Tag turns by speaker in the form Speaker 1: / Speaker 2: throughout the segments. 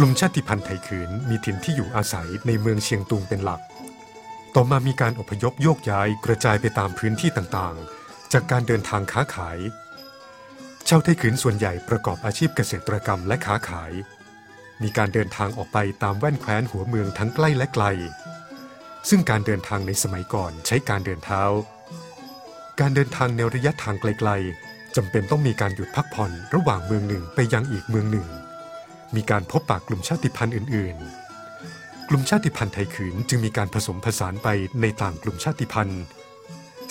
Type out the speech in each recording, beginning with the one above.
Speaker 1: กลุ่มชาติพันธุ์ไทยขืนมีถิ่นที่อยู่อาศัยในเมืองเชียงตุงเป็นหลัก ต่อมามีการอพยพโยกย้ายกระจายไปตามพื้นที่ต่างๆ จากการเดินทางค้าขาย ชาวไทยขืนส่วนใหญ่ประกอบอาชีพเกษตรกรรมและค้าขาย มีการเดินทางออกไปตามแว่นแคว้นหัวเมืองทั้งใกล้และไกล ซึ่งการเดินทางในสมัยก่อนใช้การเดินเท้า การเดินทางในระยะทางไกลๆจำเป็นต้องมีการหยุดพักผ่อนระหว่างเมืองหนึ่งไปยังอีกเมืองหนึ่ง มีการพบปะกลุ่มชาติพันธุ์อื่น ๆ กลุ่มชาติพันธุ์ไทยขืนจึงมีการผสมผสานไปในต่างกลุ่มชาติพันธุ์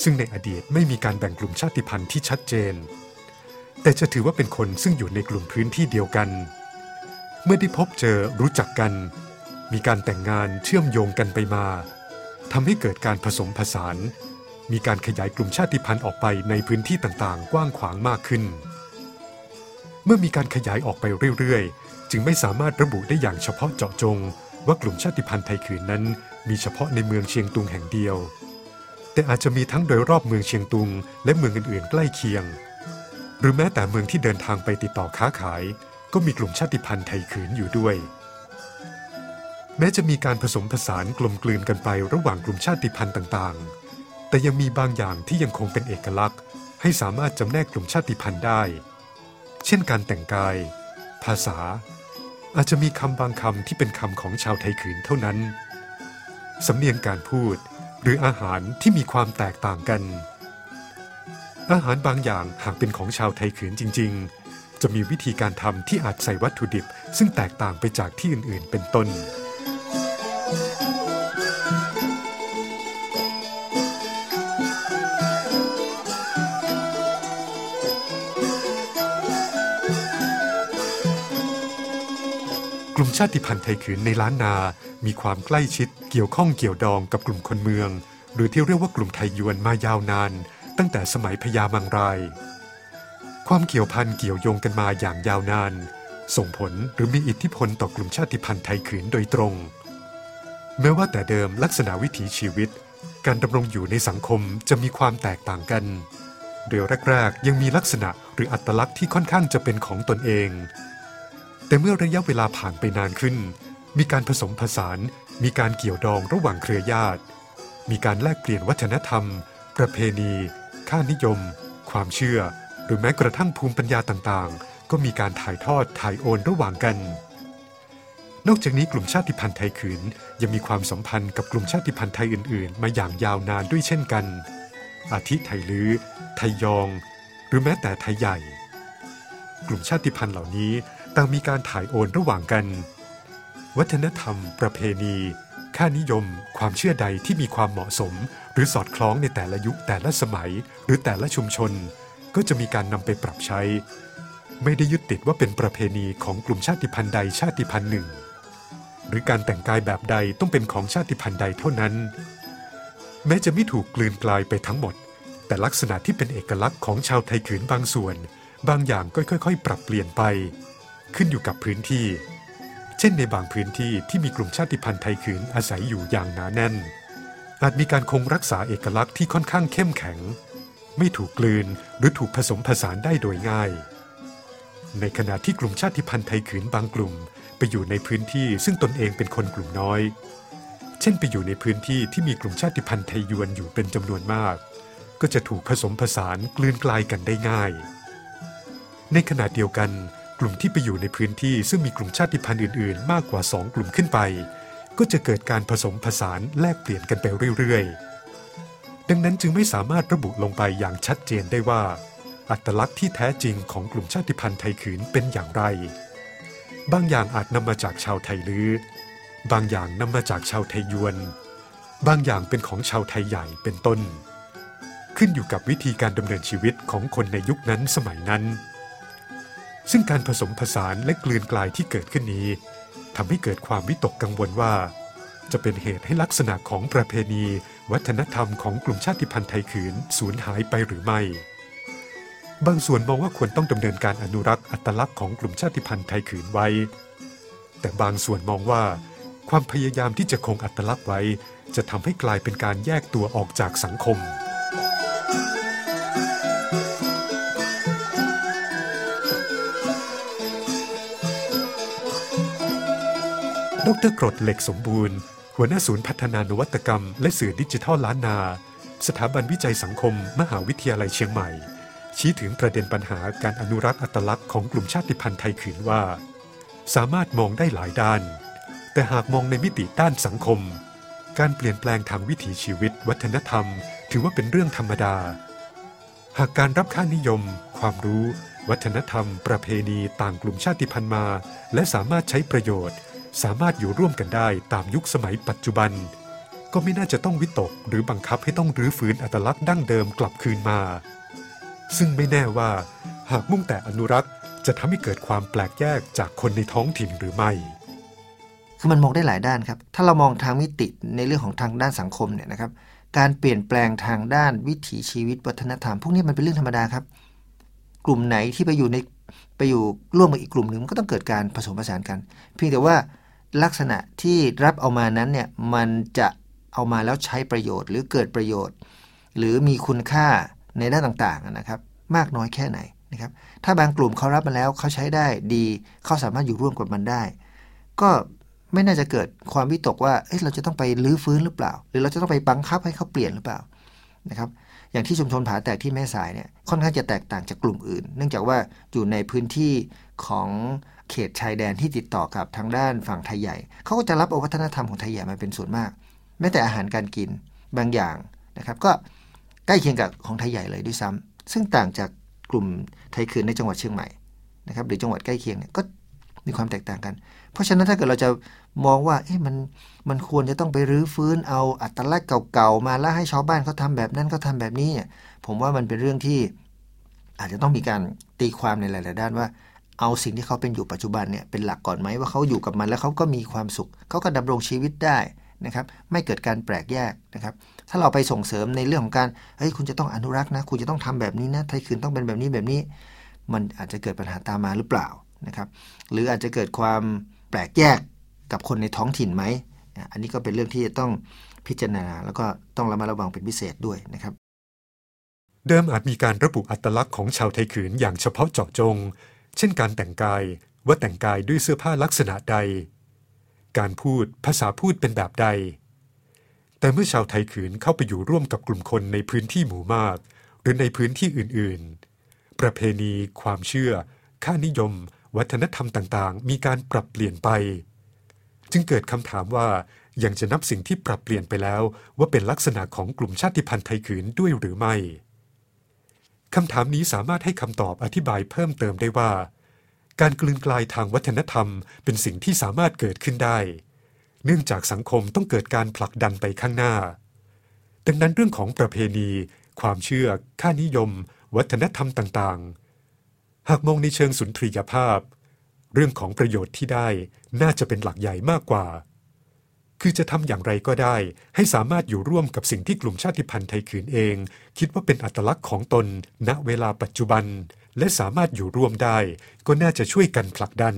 Speaker 1: ซึ่งในอดีตไม่มีการแบ่งกลุ่มชาติพันธุ์ที่ชัดเจน แต่จะถือว่าเป็นคนซึ่งอยู่ในกลุ่มพื้นที่เดียวกัน เมื่อได้พบเจอรู้จักกัน มีการแต่งงานเชื่อมโยงกันไปมาทำให้เกิดการผสมผสาน มีการขยายกลุ่มชาติพันธุ์ออกไปในพื้นที่ต่างๆ กว้างขวางมากขึ้น เมื่อมีการขยายออกไปเรื่อยๆ จึงไม่สามารถระบุได้อย่างเฉพาะเจาะจง ว่ากลุ่มชาติพันธุ์ไทยขืนนั้น มีเฉพาะในเมืองเชียงตุงแห่งเดียว แต่อาจจะมีทั้งโดยรอบเมืองเชียงตุง และเมืองอื่นๆ ใกล้เคียง หรือแม้แต่เมืองที่เดินทางไปติดต่อค้าขาย ก็มีกลุ่มชาติพันธุ์ไทยขืนอยู่ด้วย แม้จะมีการผสมผสานกลมกลืนกันไประหว่างกลุ่มชาติพันธุ์ต่างๆ แต่ยังมีบางอย่างที่ยังคงเป็นเอกลักษณ์ ให้สามารถจำแนกกลุ่มชาติพันธุ์ได้ เช่นการแต่งกาย ภาษา อาจจะมีคำบางคำที่เป็นคำของชาวไทยขืนเท่านั้น สำเนียงการพูดหรืออาหารที่มีความแตกต่างกัน อาหารบางอย่างหากเป็นของชาวไทยขืนจริง ๆ จะมีวิธีการทำที่อาจใส่วัตถุดิบ ซึ่งแตกต่างไปจากที่อื่น ๆ เป็นต้น กลุ่มชาติพันธุ์ไทยขืนในล้านนา มีความใกล้ชิดเกี่ยวข้องเกี่ยวดองกับกลุ่มคนเมือง หรือที่เรียกว่ากลุ่มไทยยวนมายาวนาน ตั้งแต่สมัยพญามังราย ความเกี่ยวพันเกี่ยวโยงกันมาอย่างยาวนาน ส่งผลหรือมีอิทธิพลต่อกลุ่มชาติพันธุ์ไทยขืนโดยตรง แม้ว่าแต่เดิมลักษณะวิถีชีวิต การดำรงอยู่ในสังคมจะมีความแตกต่างกันโดยแรก ๆ ยังมีลักษณะหรืออัตลักษณ์ที่ค่อนข้างจะเป็นของตนเอง แต่เมื่อระยะเวลาผ่านไปนานขึ้น มีการผสมผสาน มีการเกี่ยวดองระหว่างเครือญาติ มีการแลกเปลี่ยนวัฒนธรรม ประเพณี ค่านิยม ความเชื่อ หรือแม้กระทั่งภูมิปัญญาต่างๆ ก็มีการถ่ายทอดถ่ายโอนระหว่างกัน นอกจากนี้กลุ่มชาติพันธุ์ไทยขืนยังมีความสัมพันธ์กับกลุ่มชาติพันธุ์ไทยอื่น ๆ มาอย่างยาวนานด้วยเช่นกัน อาทิไทยลื้อ ไทยยอง หรือแม้แต่ไทยใหญ่ กลุ่มชาติพันธุ์เหล่านี้ ต่างมีการถ่ายโอนระหว่างกัน วัฒนธรรม ประเพณี ค่านิยม ความเชื่อใดที่มีความเหมาะสม หรือสอดคล้องในแต่ละยุคแต่ละสมัย หรือแต่ละชุมชน ก็จะมีการนำไปปรับใช้ ไม่ได้ยึดติดว่าเป็นประเพณีของกลุ่มชาติพันธุ์ใดชาติพันธุ์หนึ่ง หรือการแต่งกายแบบใดต้องเป็นของชาติพันธุ์ใดเท่านั้น แม้จะไม่ถูกกลืนกลายไปทั้งหมด แต่ลักษณะที่เป็นเอกลักษณ์ของชาวไทยขืนบางส่วน บางอย่างก็ค่อย ๆ ปรับเปลี่ยนไป ขึ้นอยู่กับพื้นที่ เช่นในบางพื้นที่ที่มีกลุ่มชาติพันธุ์ไทยขืนอาศัยอยู่อย่างหนาแน่น อาจมีการคงรักษาเอกลักษณ์ที่ค่อนข้างเข้มแข็ง ไม่ถูกกลืนหรือถูกผสมผสานได้โดยง่าย ในขณะที่กลุ่มชาติพันธุ์ไทยขืนบางกลุ่ม ไปอยู่ในพื้นที่ซึ่งตนเองเป็นคนกลุ่มน้อย เช่นไปอยู่ในพื้นที่ที่มีกลุ่มชาติพันธุ์ไทยยวนอยู่เป็นจำนวนมาก ก็จะถูกผสมผสานกลืนกลายกันได้ง่ายในขณะเดียวกัน กลุ่มที่ไปอยู่ในพื้นที่ซึ่งมีกลุ่มชาติพันธุ์อื่น ๆ มากกว่า 2 กลุ่มขึ้นไป ก็จะเกิดการผสมผสานแลกเปลี่ยนกันไปเรื่อย ๆ ดังนั้นจึงไม่สามารถระบุลงไปอย่างชัดเจนได้ว่า อัตลักษณ์ที่แท้จริงของกลุ่มชาติพันธุ์ไทยขืนเป็นอย่างไร บางอย่างอาจนำมาจากชาวไทยลื้อบางอย่างนำมาจากชาวไทยยวน บางอย่างเป็นของชาวไทยใหญ่เป็นต้น ขึ้นอยู่กับวิธีการดำเนินชีวิตของคนในยุคนั้นสมัยนั้น ซึ่งการผสมผสานและกลืนกลายที่เกิดขึ้นนี้ทำให้เกิดความวิตกกังวลว่า จะเป็นเหตุให้ลักษณะของประเพณี วัฒนธรรมของกลุ่มชาติพันธุ์ไทยขืนสูญหายไปหรือไม่ บางส่วนมองว่าควรต้องดำเนินการอนุรักษ์อัตลักษณ์ของกลุ่มชาติพันธุ์ไทยขืนไว้ แต่บางส่วนมองว่า ความพยายามที่จะคงอัตลักษณ์ไว้ จะทำให้กลายเป็นการแยกตัวออกจากสังคม ดรกรดเหล็กสมบูรณ์ หัวหน้าศูนย์พัฒนานวัตกรรม และสื่อดิจิทัลล้านนา สถาบันวิจัยสังคม มหาวิทยาลัยเชียงใหม่ ชี้ถึงประเด็นปัญหาการอนุรักษ์อัตลักษณ์ของกลุ่มชาติพันธุ์ไทยขืนว่า สามารถมองได้หลายด้าน แต่หากมองในมิติด้านสังคม การเปลี่ยนแปลงทางวิถีชีวิต วัฒนธรรม ถือว่าเป็นเรื่องธรรมดา หากการรับค่านิยม ความรู้ วัฒนธรรม ประเพณี ต่างกลุ่มชาติพันธุ์มา และสามารถใช้ประโยชน์ สามารถอยู่ร่วมกันได้ตามยุคสมัยปัจจุบัน ก็ไม่น่าจะต้องวิตกหรือบังคับให้ต้องรื้อฟื้นอัตลักษณ์ดั้งเดิมกลับคืนมา ซึ่งไม่แน่ว่า หากมุ่งแต่อนุรักษ์ จะทำให้เกิดความแปลกแยกจากคนในท้องถิ่นหรือไม่
Speaker 2: คือมันมองได้หลายด้านครับ ถ้าเรามองทางมิติในเรื่องของทางด้านสังคมเนี่ยนะครับ การเปลี่ยนแปลงทางด้านวิถีชีวิตวัฒนธรรม พวกนี้มันเป็นเรื่องธรรมดาครับ กลุ่มไหนที่ไปอยู่ใน ไปอยู่ร่วมกับอีกกลุ่มหนึ่งมันก็ต้องเกิดการผสมผสานกัน เพียงแต่ว่าลักษณะที่รับเอามานั้นเนี่ยมันจะเอามาแล้วใช้ประโยชน์หรือเกิดประโยชน์ หรือมีคุณค่าในด้านต่างๆนะครับ มากน้อยแค่ไหนนะครับ ถ้าบางกลุ่มเขารับมาแล้วเขาใช้ได้ดีเขาสามารถอยู่ร่วมกับมันได้ ก็ไม่น่าจะเกิดความวิตกว่าเเราจะต้องไปลื้อฟื้นหรือเปล่า หรือเราจะต้องไปบังคับให้เขาเปลี่ยนหรือเปล่านะครับ อย่างที่ชุมชนผาแตกที่แม่สายเนี่ยค่อนข้างจะแตกต่างจากกลุ่มอื่น เนื่องจากว่าอยู่ในพื้นที่ของเขตชายแดนที่ติดต่อกับทางด้านฝั่งไทยใหญ่เขาก็จะรับเอาวัฒนธรรมของไทยใหญ่มาเป็นส่วนมาก แม้แต่อาหารการกินบางอย่างนะครับก็ใกล้เคียงกับของไทยใหญ่เลยด้วยซ้ำซึ่งต่างจากกลุ่มไทยคืนในจังหวัดเชียงใหม่นะครับหรือจังหวัดใกล้เคียงเนี่ยก็มีความแตกต่างกัน เพราะฉะนั้นถ้าเกิดเราจะมองว่าเอ๊ะมัน มันควรจะต้องไปรื้อฟื้นเอาอัตลักษณ์เก่าๆมาแล้วให้ชาวบ้านเขาทาแบบนั้นเขาทาแบบนี้เนี่ยผมว่ามันเป็นเรื่องที่อาจจะต้องมีการตีความในหลาย ๆ ด้านว่า เอาสิ่งที่เขาเป็นอยู่ปัจจุบันเนี่ยเป็นหลักก่อนไหมว่าเขาอยู่กับมันแล้วเขาก็มีความสุขเขาก็ดำรงชีวิตได้นะครับไม่เกิดการแปลกแยกนะครับ ถ้าเราไปส่งเสริมในเรื่องของการเฮ้ยคุณจะต้องอนุรักษ์นะ คุณจะต้องทำแบบนี้นะไทยคืนต้องเป็นแบบนี้แบบนี้ มันอาจจะเกิดปัญหาตามมาหรือเปล่านะครับ หรืออาจจะเกิดความแปลกแยกกับคนในท้องถิ่นไหม อันนี้ก็เป็นเรื่องที่จะต้องพิจารณา แล้วก็ต้องระมัดระวังเป็นพิเศษด้วยนะครับ
Speaker 1: เดิมอาจมีการระบุอัตลักษณ์ของชาวไทยขืนอย่างเฉพาะเจาะจง เช่นการแต่งกายว่าแต่งกายด้วยเสื้อผ้าลักษณะใด การพูดภาษาพูดเป็นแบบใด แต่เมื่อชาวไทยขืนเข้าไปอยู่ร่วมกับกลุ่มคนในพื้นที่หมู่มาก หรือในพื้นที่อื่น ๆ ประเพณี ความเชื่อ ค่านิยม วัฒนธรรมต่าง ๆ มีการปรับเปลี่ยนไป จึงเกิดคำถามว่ายังจะนับสิ่งที่ปรับเปลี่ยนไปแล้วว่าเป็นลักษณะของกลุ่มชาติพันธุ์ไทยขืนด้วยหรือไม่คำถามนี้สามารถให้คำตอบอธิบายเพิ่มเติมได้ว่า การกลืนกลายทางวัฒนธรรมเป็นสิ่งที่สามารถเกิดขึ้นได้ เนื่องจากสังคมต้องเกิดการผลักดันไปข้างหน้า ดังนั้นเรื่องของประเพณี ความเชื่อ ค่านิยม วัฒนธรรมต่างๆ หากมองในเชิงสุนทรียภาพ เรื่องของประโยชน์ที่ได้น่าจะเป็นหลักใหญ่มากกว่า คือจะทำอย่างไรก็ได้ ให้สามารถอยู่ร่วมกับสิ่งที่กลุ่มชาติพันธุ์ไทยขืนเอง คิดว่าเป็นอัตลักษณ์ของตน ณเวลาปัจจุบัน และสามารถอยู่ร่วมได้ ก็น่าจะช่วยกันผลักดัน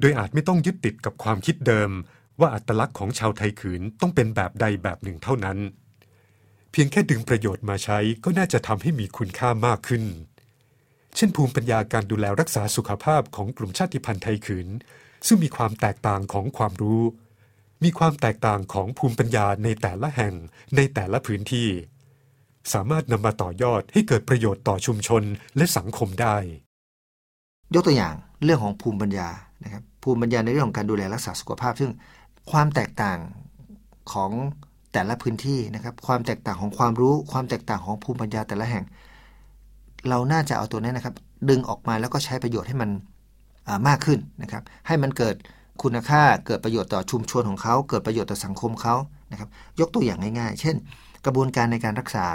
Speaker 1: โดยอาจไม่ต้องยึดติดกับความคิดเดิม ว่าอัตลักษณ์ของชาวไทยขืนต้องเป็นแบบใดแบบหนึ่งเท่านั้น เพียงแค่ดึงประโยชน์มาใช้ก็น่าจะทำให้มีคุณค่ามากขึ้น เช่นภูมิปัญญาการดูแลรักษาสุขภาพของกลุ่มชาติพันธุ์ไทยขืน ซึ่งมีความแตกต่างของความรู้ มีความแตกต่างของภูมิปัญญาในแต่ละแห่งในแต่ละพื้นที่ สามารถนำมาต่อยอดให้เกิดประโยชน์ต่อชุมชนและสังคมได้
Speaker 2: ยกตัวอย่างเรื่องของภูมิปัญญานะครับภูมิปัญญาในเรื่องของการดูแลรักษาสุขภาพ ซึ่งความแตกต่างของแต่ละพื้นที่นะครับ ความแตกต่างของความรู้ ความแตกต่างของภูมิปัญญาแต่ละแห่ง เราน่าจะเอาตัวนี้นะครับ ดึงออกมาแล้วก็ใช้ประโยชน์ให้มันมากขึ้นนะครับ ให้มันเกิดคุณค่าเกิดประโยชน์ต่อชุมชนของเขา เกิดประโยชน์ต่อสังคมเขานะครับ ยกตัวอย่างง่าย ๆ เช่น กระบวนการในการรักษา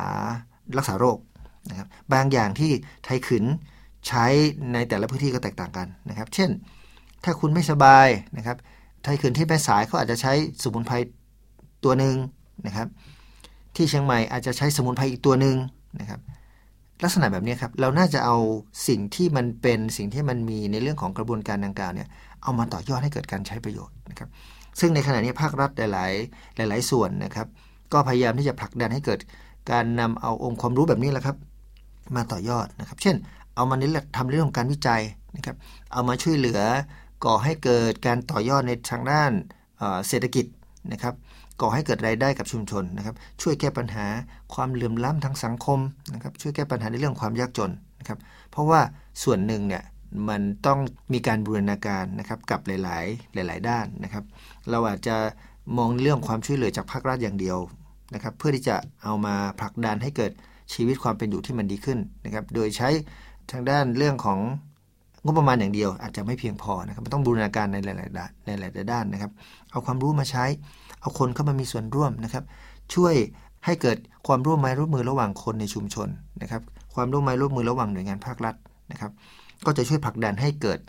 Speaker 2: รักษาโรคนะครับ บางอย่างที่ไทยขืนใช้ในแต่ละพื้นที่ก็แตกต่างกันนะครับ เช่น ถ้าคุณไม่สบายนะครับ ไทยขืนที่แม่สายเขาอาจจะใช้สมุนไพรตัวหนึ่งนะครับ ที่เชียงใหม่อาจจะใช้สมุนไพรอีกตัวหนึ่งนะครับ ลักษณะแบบนี้ครับ เราน่าจะเอาสิ่งที่มันเป็นสิ่งที่มันมีในเรื่องของกระบวนการดังกล่าวเนี่ยเอามาต่อยอดให้เกิดการใช้ประโยชน์นะครับ ซึ่งในขณะนี้ภาครัฐหลาย ๆ หลาย ๆ ส่วนนะครับ ก็พยายามที่จะผลักดันให้เกิดการนำเอาองค์ความรู้แบบนี้แหละครับ มาต่อยอดนะครับ เช่น เอามาเน้นทำเรื่องของการวิจัยนะครับ เอามาช่วยเหลือก่อให้เกิดการต่อยอดในทางด้านเศรษฐกิจนะครับ ก่อให้เกิดรายได้กับชุมชนนะครับ ช่วยแก้ปัญหาความเหลื่อมล้ำทางสังคมนะครับ ช่วยแก้ปัญหาในเรื่องความยากจนนะครับ เพราะว่าส่วนหนึ่งเนี่ยมันต้องมีการบูรณาการนะครับกับหลาย ๆ หลาย ๆ ด้านนะครับ เราอาจจะมองเรื่องความช่วยเหลือจากภาครัฐอย่างเดียวนะครับ เพื่อที่จะเอามาผลักดันให้เกิดชีวิตความเป็นอยู่ที่มันดีขึ้นนะครับ โดยใช้ทางด้านเรื่องของงบประมาณอย่างเดียวอาจจะไม่เพียงพอนะครับมันต้องบูรณาการในหลายๆด้านในหลายๆด้านนะครับ เอาความรู้มาใช้ เอาคนเข้ามามีส่วนร่วมนะครับ ช่วยให้เกิดความร่วมไม้ร่วมมือระหว่างคนในชุมชนนะครับ ความร่วมไม้ร่วมมือระหว่างหน่วยงานภาครัฐนะครับ ก็จะช่วยผลักดันให้เกิด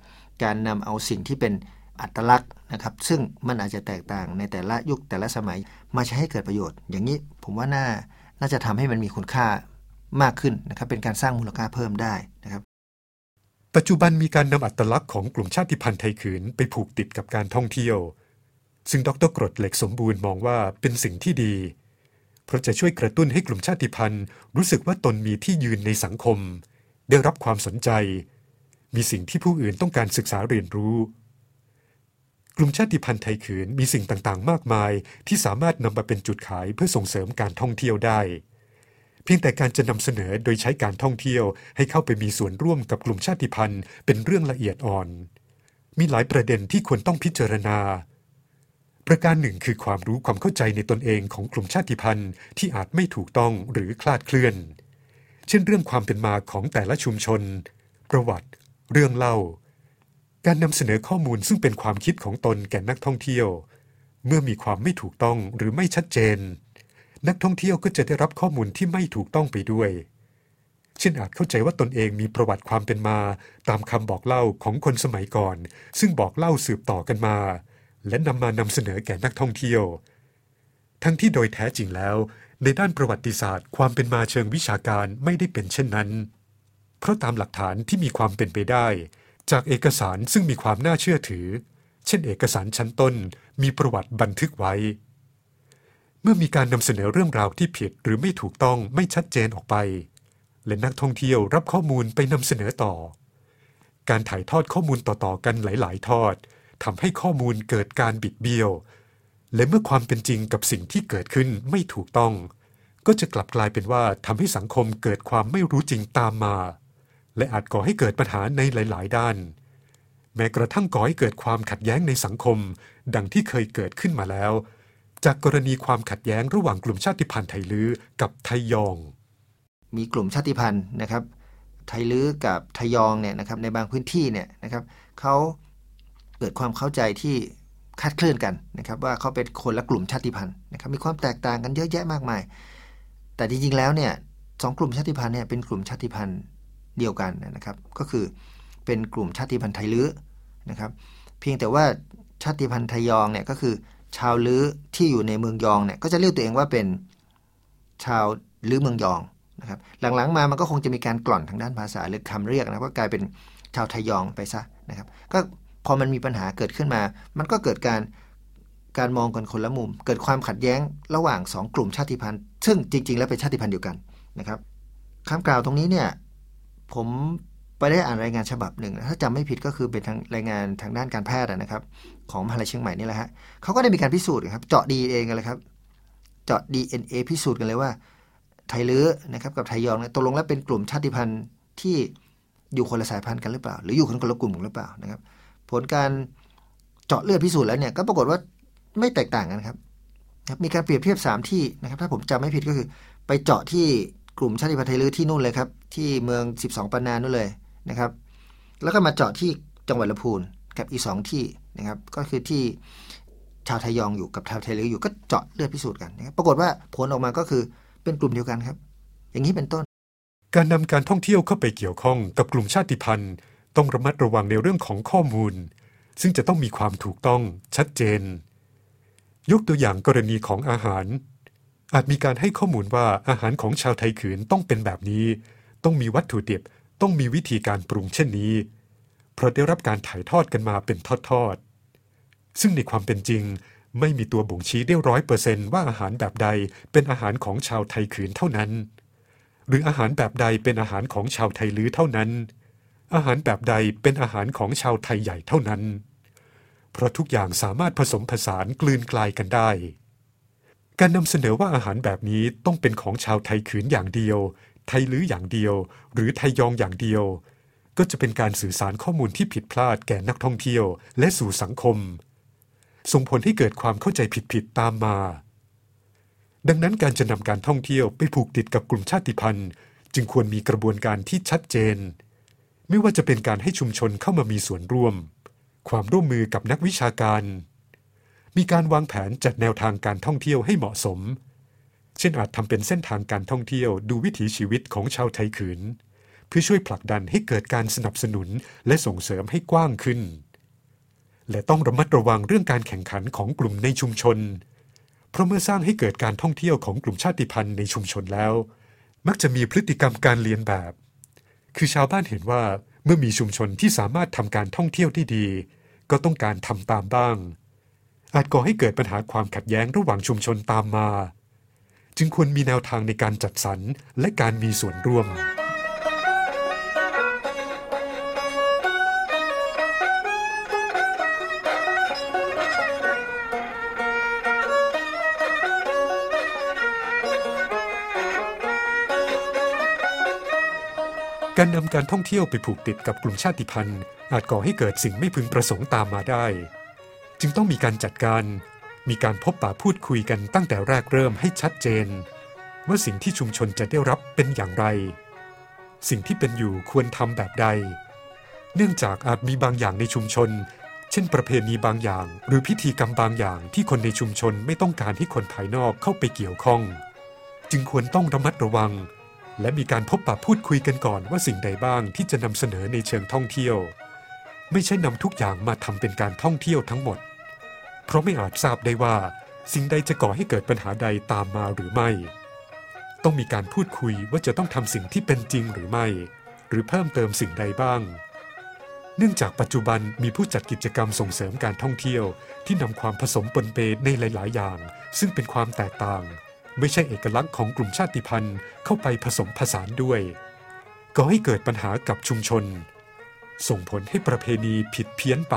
Speaker 2: การนำเอาสิ่งที่เป็นอัตลักษณ์นะครับ ซึ่งมันอาจจะแตกต่างในแต่ละยุคแต่ละสมัยมาใช้ให้เกิดประโยชน์ อย่างนี้ผมว่าน่าน่าจะทำให้มันมีคุณค่ามากขึ้นนะครับ เป็นการสร้างมูลค่าเพิ่มได้นะครับ
Speaker 1: ปัจจุบันมีการนำอัตลักษณ์ของกลุ่มชาติพันธุ์ไทยขืนไปผูกติดกับการท่องเที่ยว ซึ่งดรกรดเหล็กสมบูรณ์มองว่าเป็นสิ่งที่ดี เพราะจะช่วยกระตุ้นให้กลุ่มชาติพันธุ์ รู้สึกว่าตนมีที่ยืนในสังคม ได้รับความสนใจ มีสิ่งที่ผู้อื่นต้องการศึกษาเรียนรู้ กลุ่มชาติพันธุ์ไทยขืนมีสิ่งต่างๆ มากมายที่สามารถนำมาเป็นจุดขายเพื่อส่งเสริมการท่องเที่ยวได้ เพียงแต่การจะนำเสนอโดยใช้การท่องเที่ยวให้เข้าไปมีส่วนร่วมกับกลุ่มชาติพันธุ์ เป็นเรื่องละเอียดอ่อน มีหลายประเด็นที่ควรต้องพิจารณา ประการหนึ่งคือความรู้ความเข้าใจในตนเองของกลุ่มชาติพันธุ์ที่อาจไม่ถูกต้องหรือคลาดเคลื่อน เช่นเรื่องความเป็นมาของแต่ละชุมชน ประวัติ เรื่องเล่า การนำเสนอข้อมูลซึ่งเป็นความคิดของตนแก่นักท่องเที่ยว เมื่อมีความไม่ถูกต้องหรือไม่ชัดเจน นักท่องเที่ยวก็จะได้รับข้อมูลที่ไม่ถูกต้องไปด้วย เช่นอาจเข้าใจว่าตนเองมีประวัติความเป็นมา ตามคำบอกเล่าของคนสมัยก่อน ซึ่งบอกเล่าสืบต่อกันมา และนำมานำเสนอแก่นักท่องเที่ยว ทั้งที่โดยแท้จริงแล้ว ในด้านประวัติศาสตร์ ความเป็นมาเชิงวิชาการไม่ได้เป็นเช่นนั้น เพราะตามหลักฐานที่มีความเป็นไปได้ จากเอกสารซึ่งมีความน่าเชื่อถือ เช่นเอกสารชั้นต้นมีประวัติบันทึกไว้ เมื่อมีการนำเสนอเรื่องราวที่ผิดหรือไม่ถูกต้องไม่ชัดเจนออกไป และนักท่องเที่ยวรับข้อมูลไปนำเสนอต่อ การถ่ายทอดข้อมูลต่อๆกันหลาย ๆ ทอด ทำให้ข้อมูลเกิดการบิดเบี้ยว และเมื่อความเป็นจริงกับสิ่งที่เกิดขึ้นไม่ถูกต้อง ก็จะกลับกลายเป็นว่าทำให้สังคมเกิดความไม่รู้จริงตามมา และอาจก่อให้เกิดปัญหาในหลาย ๆ ด้าน แม้กระทั่งก่อให้เกิดความขัดแย้งในสังคม ดังที่เคยเกิดขึ้นมาแล้ว จากกรณีความขัดแย้งระหว่างกลุ่มชาติพันธุ์ไทยลื้อกับไทยยอง
Speaker 2: มีกลุ่มชาติพันธุ์นะครับ ไทยลื้อกับไทยยองเนี่ยนะครับในบางพื้นที่เนี่ยนะครับเขา กิดความเข้าใจที่คาดเคลื่อนกันนะครับว่าเขาเป็นคนละกลุ่มชาติพันธุ์นะครับมีความแตกต่างกันเยอะแยะมากมาย แต่จริงๆแล้วเนี่ยสองกลุ่มชาติพันธุ์เนี่ยเป็นกลุ่มชาติพันธุ์เดียวกันนะครับก็คือเป็นกลุ่มชาติพันธุ์ไทยลื้อนะครับเพียงแต่ว่าชาติพันธุ์ไทยยองเนี่ยก็คือชาวลื้อที่อยู่ในเมืองยองเนี่ยก็จะเรียกตัวเองว่าเป็นชาวลื้อเมืองยองนะครับหลังๆมามันก็คงจะมีการกล่อนทางด้านภาษาหรือคำเรียกนะก็กลายเป็นชาวไทยยองไปซะนะครับก็ พอมันมีปัญหาเกิดขึ้นมา มันก็เกิดการการมองกันคนละมุม เกิดความขัดแย้งระหว่าง 2 กลุ่มชาติพันธุ์ ซึ่งจริง ๆ แล้วเป็นชาติพันธุ์เดียวกันนะครับคำกล่าวตรงนี้เนี่ยผมไปได้อ่านรายงานฉบับหนึ่ง ถ้าจำไม่ผิดก็คือเป็นทางรายงานทางด้านการแพทย์นะครับ ของมหาลัยเชียงใหม่นี่แหละฮะเขาก็ได้มีการพิสูจน์ครับ เจาะดีเองกันเลยครับ เจาะ DNA พิสูจน์กันเลยว่า ไทยลื้อนะครับกับไทยยองเนี่ยตกลงแล้วเป็นกลุ่มชาติพันธุ์ที่อยู่คนละสายพันธุ์กันหรือเปล่า หรืออยู่คนละกลุ่มหรือเปล่านะครับ ผลการเจาะเลือดพิสูจน์แล้วเนี่ยก็ปรากฏว่าไม่แตกต่างกันครับมีการเปรียบเทียบ 3 ที่นะครับ ถ้าผมจำไม่ผิดก็คือ ไปเจาะที่กลุ่มชาติพันธุ์ไทยลือที่นู่นเลยครับ ที่เมือง 12 ปันนานู่นเลยนะครับ แล้วก็มาเจาะที่จังหวัดลำพูนกับอีกสองที่นะครับ ก็คือที่ชาวไทยยองอยู่กับชาวไทยลืออยู่ก็เจาะเลือดพิสูจน์กันนะครับปรากฏว่าผลออกมาก็คือเป็นกลุ่มเดียวกันครับ อย่างนี้เป็นต้น
Speaker 1: การนำการท่องเที่ยวเข้าไปเกี่ยวข้องกับกลุ่มชาติพันธุ์ ต้องระมัดระวังในเรื่องของข้อมูล ซึ่งจะต้องมีความถูกต้องชัดเจน ยกตัวอย่างกรณีของอาหาร อาจมีการให้ข้อมูลว่าอาหารของชาวไทยขืนต้องเป็นแบบนี้ ต้องมีวัตถุดิบต้องมีวิธีการปรุงเช่นนี้ เพราะได้รับการถ่ายทอดกันมาเป็นทอดๆซึ่งในความเป็นจริงไม่มีตัวบ่งชี้ได้ร้อยเปอร์เซนว่าอาหารแบบใดเป็นอาหารของชาวไทยขืนเท่านั้น หรืออาหารแบบใดเป็นอาหารของชาวไทยลื้อเท่านั้น อาหารแบบใดเป็นอาหารของชาวไทยใหญ่เท่านั้น เพราะทุกอย่างสามารถผสมผสานกลืนกลายกันได้ การนำเสนอว่าอาหารแบบนี้ต้องเป็นของชาวไทยขืนอย่างเดียว ไทยลื้ออย่างเดียว หรือไทยยองอย่างเดียว ก็จะเป็นการสื่อสารข้อมูลที่ผิดพลาดแก่นักท่องเที่ยวและสู่สังคม ส่งผลให้เกิดความเข้าใจผิดๆตามมา ดังนั้นการจะนำการท่องเที่ยวไปผูกติดกับกลุ่มชาติพันธุ์ จึงควรมีกระบวนการที่ชัดเจน ไม่ว่าจะเป็นการให้ชุมชนเข้ามามีส่วนร่วม ความร่วมมือกับนักวิชาการ มีการวางแผนจัดแนวทางการท่องเที่ยวให้เหมาะสม เช่นอาจทำเป็นเส้นทางการท่องเที่ยวดูวิถีชีวิตของชาวไทยขืน เพื่อช่วยผลักดันให้เกิดการสนับสนุนและส่งเสริมให้กว้างขึ้น และต้องระมัดระวังเรื่องการแข่งขันของกลุ่มในชุมชน เพราะเมื่อสร้างให้เกิดการท่องเที่ยวของกลุ่มชาติพันธุ์ในชุมชนแล้ว มักจะมีพฤติกรรมการเรียนแบบ คือชาวบ้านเห็นว่าเมื่อมีชุมชนที่สามารถทำการท่องเที่ยวที่ดี ก็ต้องการทำตามบ้าง อาจก่อให้เกิดปัญหาความขัดแย้งระหว่างชุมชนตามมา จึงควรมีแนวทางในการจัดสรรและการมีส่วนร่วม การนำการท่องเที่ยวไปผูกติดกับกลุ่มชาติพันธุ์ อาจก่อให้เกิดสิ่งไม่พึงประสงค์ตามมาได้ จึงต้องมีการจัดการ มีการพบปะพูดคุยกันตั้งแต่แรกเริ่มให้ชัดเจน ว่าสิ่งที่ชุมชนจะได้รับเป็นอย่างไร สิ่งที่เป็นอยู่ควรทำแบบใด เนื่องจากอาจมีบางอย่างในชุมชน เช่น ประเพณีบางอย่าง หรือพิธีกรรมบางอย่างที่คนในชุมชนไม่ต้องการให้คนภายนอกเข้าไปเกี่ยวข้อง จึงควรต้องระมัดระวัง และมีการพบปะพูดคุยกันก่อนว่าสิ่งใดบ้างที่จะนำเสนอในเชิงท่องเที่ยว ไม่ใช่นำทุกอย่างมาทำเป็นการท่องเที่ยวทั้งหมด เพราะไม่อาจทราบได้ว่า สิ่งใดจะก่อให้เกิดปัญหาใดตามมาหรือไม่ ต้องมีการพูดคุยว่าจะต้องทำสิ่งที่เป็นจริงหรือไม่ หรือเพิ่มเติมสิ่งใดบ้าง เนื่องจากปัจจุบันมีผู้จัดกิจกรรมส่งเสริมการท่องเที่ยว ที่นำความผสมปนเปในหลาย ๆ อย่าง ซึ่งเป็นความแตกต่าง ไม่ใช่เอกลักษณ์ของกลุ่มชาติพันธุ์เข้าไปผสมผสานด้วยก่อให้เกิดปัญหากับชุมชน ส่งผลให้ประเพณีผิดเพี้ยนไป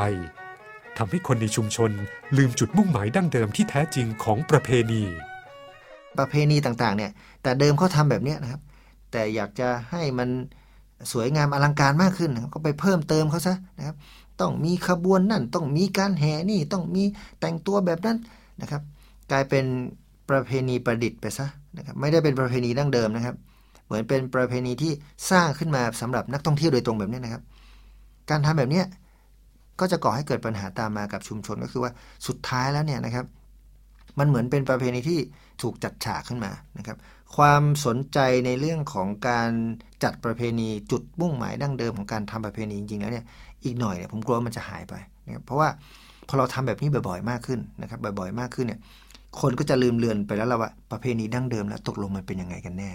Speaker 1: ทำให้คนในชุมชนลืมจุดมุ่งหมายดั้งเดิมที่แท้จริงของประเพณี
Speaker 2: ประเพณีต่างๆเนี่ยแต่เดิมเขาทำแบบนี้นะครับ แต่อยากจะให้มันสวยงามอลังการมากขึ้นก็ไปเพิ่มเติมเขาซะนะครับ ต้องมีขบวนนั่นต้องมีการแห่นี่ต้องมีแต่งตัวแบบนั้นนะครับ กลายเป็น ประเพณีประดิษฐ์ไปซะนะครับไม่ได้เป็นประเพณีดั้งเดิมนะครับ เหมือนเป็นประเพณีที่สร้างขึ้นมาสำหรับนักท่องเที่ยวโดยตรงแบบนี้นะครับ การทำแบบนี้ก็จะก่อให้เกิดปัญหาตามมากับชุมชนก็คือว่าสุดท้ายแล้วเนี่ยนะครับ มันเหมือนเป็นประเพณีที่ถูกจัดฉากขึ้นมานะครับ ความสนใจในเรื่องของการจัดประเพณีจุดมุ่งหมายดั้งเดิมของการทำประเพณีจริงๆแล้วเนี่ยอีกหน่อยเนี่ยผมกลัวว่ามันจะหายไปนะครับเพราะว่าพอเราทำแบบนี้บ่อยๆมากขึ้นนะครับ บ่อยๆมากขึ้นเนี่ย คนก็จะลืมเลือนไปแล้วละว่าประเพณีดั้งเดิมแล้วตกลงมันเป็นยังไงกันแน่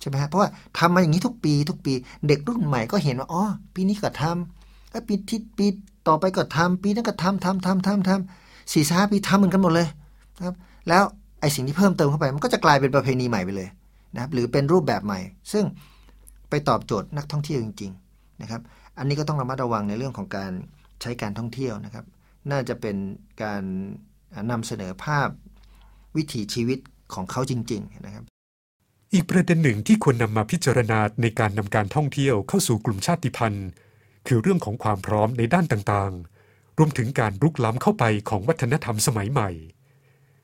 Speaker 2: ใช่ไหมฮะเพราะว่าทำมาอย่างนี้ทุกปีทุกปี เด็กรุ่นใหม่ก็เห็นว่าอ๋อปีนี้ก็ทำแล้วปีที่ปีต่อไปก็ทำปีนั้นก็ทำทำทำทำทำสี่ห้าปีทำเหมือนกันหมดเลยนะครับ แล้วไอ้สิ่งที่เพิ่มเติมเข้าไป มันก็จะกลายเป็นประเพณีใหม่ไปเลยนะครับ หรือเป็นรูปแบบใหม่ ซึ่งไปตอบโจทย์นักท่องเที่ยวจริง ๆนะครับ อันนี้ก็ต้องระมัดระวังในเรื่องของการใช้การท่องเที่ยวนะครับ น่าจะเป็นการ นำเสนอภาพวิถีชีวิตของเขาจริง ๆ นะครับ
Speaker 1: อีกประเด็นหนึ่งที่ควรนำมาพิจารณาในการนำการท่องเที่ยวเข้าสู่กลุ่มชาติพันธุ์ คือเรื่องของความพร้อมในด้านต่างๆ รวมถึงการรุกล้ำเข้าไปของวัฒนธรรมสมัยใหม่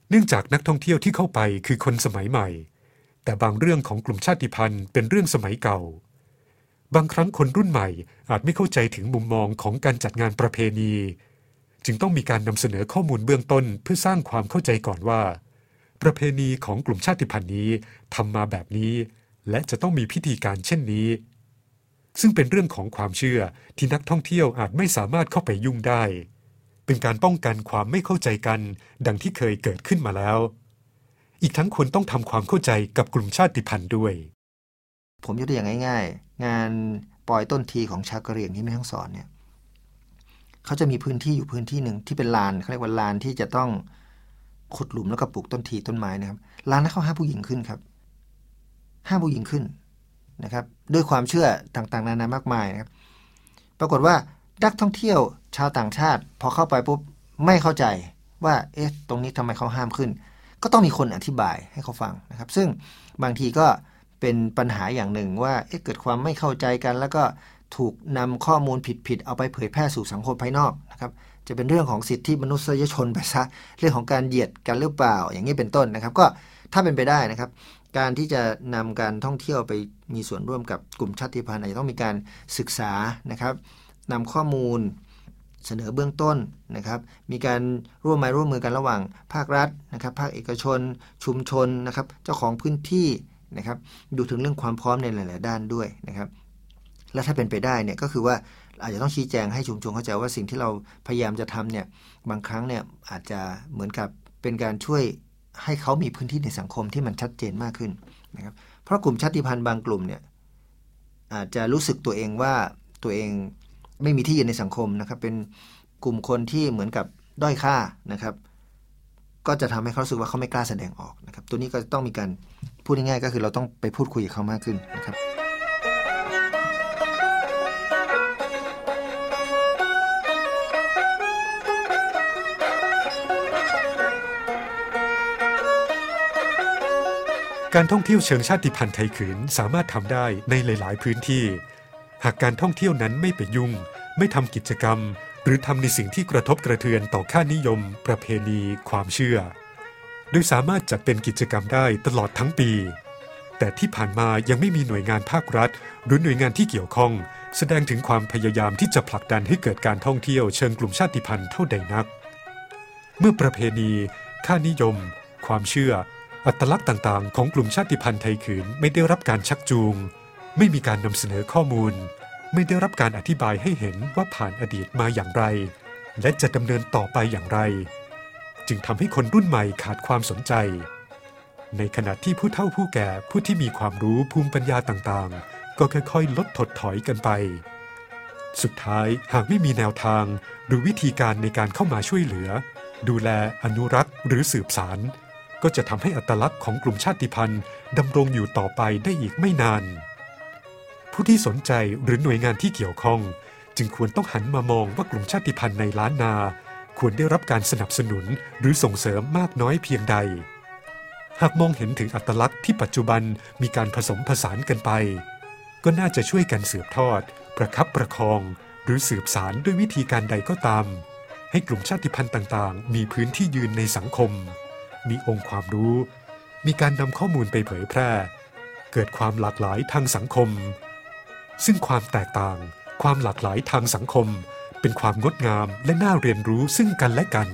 Speaker 1: เนื่องจากนักท่องเที่ยวที่เข้าไปคือคนสมัยใหม่ แต่บางเรื่องของกลุ่มชาติพันธุ์เป็นเรื่องสมัยเก่า บางครั้งคนรุ่นใหม่อาจไม่เข้าใจถึงมุมมองของการจัดงานประเพณี จึงต้องมีการนำเสนอข้อมูลเบื้องต้นเพื่อสร้างความเข้าใจก่อนว่า ประเพณีของกลุ่มชาติพันธุ์นี้ทำมาแบบนี้ และจะต้องมีพิธีการเช่นนี้ ซึ่งเป็นเรื่องของความเชื่อที่นักท่องเที่ยวอาจไม่สามารถเข้าไปยุ่งได้ เป็นการป้องกันความไม่เข้าใจกัน ดังที่เคยเกิดขึ้นมาแล้ว อีกทั้งควรต้องทำความเข้าใจกับกลุ่มชาติพันธุ์ด้วย
Speaker 2: ผมยกตัวอย่างง่าย ๆ งานปล่อยต้นทีของชาวกะเหรี่ยงที่แม่ฮ่องสอนเนี่ย เขาจะมีพื้นที่อยู่พื้นที่หนึ่งที่เป็นลานเขาเรียกว่าลานที่จะต้องขุดหลุมแล้วก็ปลูกต้นทีต้นไม้นะครับลานนั้นเขาห้ามผู้หญิงขึ้นครับห้ามผู้หญิงขึ้นนะครับ ด้วยความเชื่อต่างๆ นานามากมายนะครับ ปรากฏว่านักท่องเที่ยวชาวต่างชาติ พอเข้าไปปุ๊บไม่เข้าใจว่าเอ๊ะตรงนี้ทำไมเขาห้ามขึ้น ก็ต้องมีคนอธิบายให้เขาฟังนะครับ ซึ่งบางทีก็เป็นปัญหาอย่างหนึ่งว่าเอ๊ะเกิดความไม่เข้าใจกัน แล้วก็ ถูกนำข้อมูลผิดๆเอาไปเผยแพร่สู่สังคมภายนอกนะครับจะเป็นเรื่องของสิทธิมนุษยชนไปซะเรื่องของการเหยียดกันหรือเปล่า อย่างนี้เป็นต้นนะครับ ก็ถ้าเป็นไปได้นะครับ การที่จะนำการท่องเที่ยวไปมีส่วนร่วมกับกลุ่มชาติพันธุ์อาจจะต้องมีการศึกษานะครับนำข้อมูลเสนอเบื้องต้นนะครับ มีการร่วมไม้ร่วมมือกันระหว่างภาครัฐนะครับ ภาคเอกชน ชุมชนนะครับ เจ้าของพื้นที่นะครับ ดูถึงเรื่องความพร้อมในหลาย ๆ ด้านด้วยนะครับ และถ้าเป็นไปได้เนี่ยก็คือว่าอาจจะต้องชี้แจงให้ชุมชนเข้าใจว่าสิ่งที่เราพยายามจะทำเนี่ยบางครั้งเนี่ยอาจจะเหมือนกับเป็นการช่วยให้เขามีพื้นที่ในสังคมที่มันชัดเจนมากขึ้นนะครับเพราะกลุ่มชาติพันธุ์บางกลุ่มเนี่ยอาจจะรู้สึกตัวเองว่าตัวเองไม่มีที่ยืนในสังคมนะครับ เป็นกลุ่มคนที่เหมือนกับด้อยค่านะครับ ก็จะทำให้เขาสึกว่าเขาไม่กล้าแสดงออกนะครับ ตัวนี้ก็ต้องมีการพูดง่ายๆก็คือเราต้องไปพูดคุยกับเขามากขึ้นนะครับ
Speaker 1: การท่องเที่ยวเชิงชาติพันธุ์ไทยขืนสามารถทำได้ในหลาย ๆ พื้นที่ หากการท่องเที่ยวนั้นไม่ไปยุ่ง ไม่ทำกิจกรรม หรือทำในสิ่งที่กระทบกระเทือนต่อค่านิยม ประเพณี ความเชื่อ โดยสามารถจัดเป็นกิจกรรมได้ตลอดทั้งปี แต่ที่ผ่านมายังไม่มีหน่วยงานภาครัฐ หรือหน่วยงานที่เกี่ยวข้อง แสดงถึงความพยายามที่จะผลักดันให้เกิดการท่องเที่ยวเชิงกลุ่มชาติพันธุ์เท่าใดนัก เมื่อประเพณี ค่านิยม ความเชื่อ อัตลักษณ์ต่างๆ ของกลุ่มชาติพันธุ์ไทยขืนไม่ได้รับการชักจูง ไม่มีการนำเสนอข้อมูล ไม่ได้รับการอธิบายให้เห็นว่าผ่านอดีตมาอย่างไร และจะดำเนินต่อไปอย่างไร จึงทำให้คนรุ่นใหม่ขาดความสนใจ ในขณะที่ผู้เฒ่าผู้แก่ผู้ที่มีความรู้ภูมิปัญญาต่างๆ ก็ค่อยๆ ลดถดถอยกันไป สุดท้ายหากไม่มีแนวทางหรือวิธีการในการเข้ามาช่วยเหลือ ดูแลอนุรักษ์หรือสืบสาร ก็จะทำให้อัตลักษณ์ของกลุ่มชาติพันธุ์ดำรงอยู่ต่อไปได้อีกไม่นาน ผู้ที่สนใจหรือหน่วยงานที่เกี่ยวข้อง จึงควรต้องหันมามองว่ากลุ่มชาติพันธุ์ในล้านนา ควรได้รับการสนับสนุนหรือส่งเสริมมากน้อยเพียงใด หากมองเห็นถึงอัตลักษณ์ที่ปัจจุบันมีการผสมผสานกันไป ก็น่าจะช่วยกันสืบทอด ประคับประคอง หรือสืบสารด้วยวิธีการใดก็ตาม ให้กลุ่มชาติพันธุ์ต่าง ๆ มีพื้นที่ยืนในสังคม มีองค์ความรู้ มีการนำข้อมูลไปเผยแพร่ เกิดความหลากหลายทางสังคม ซึ่งความแตกต่าง ความหลากหลายทางสังคม เป็นความงดงามและน่าเรียนรู้ซึ่งกันและกัน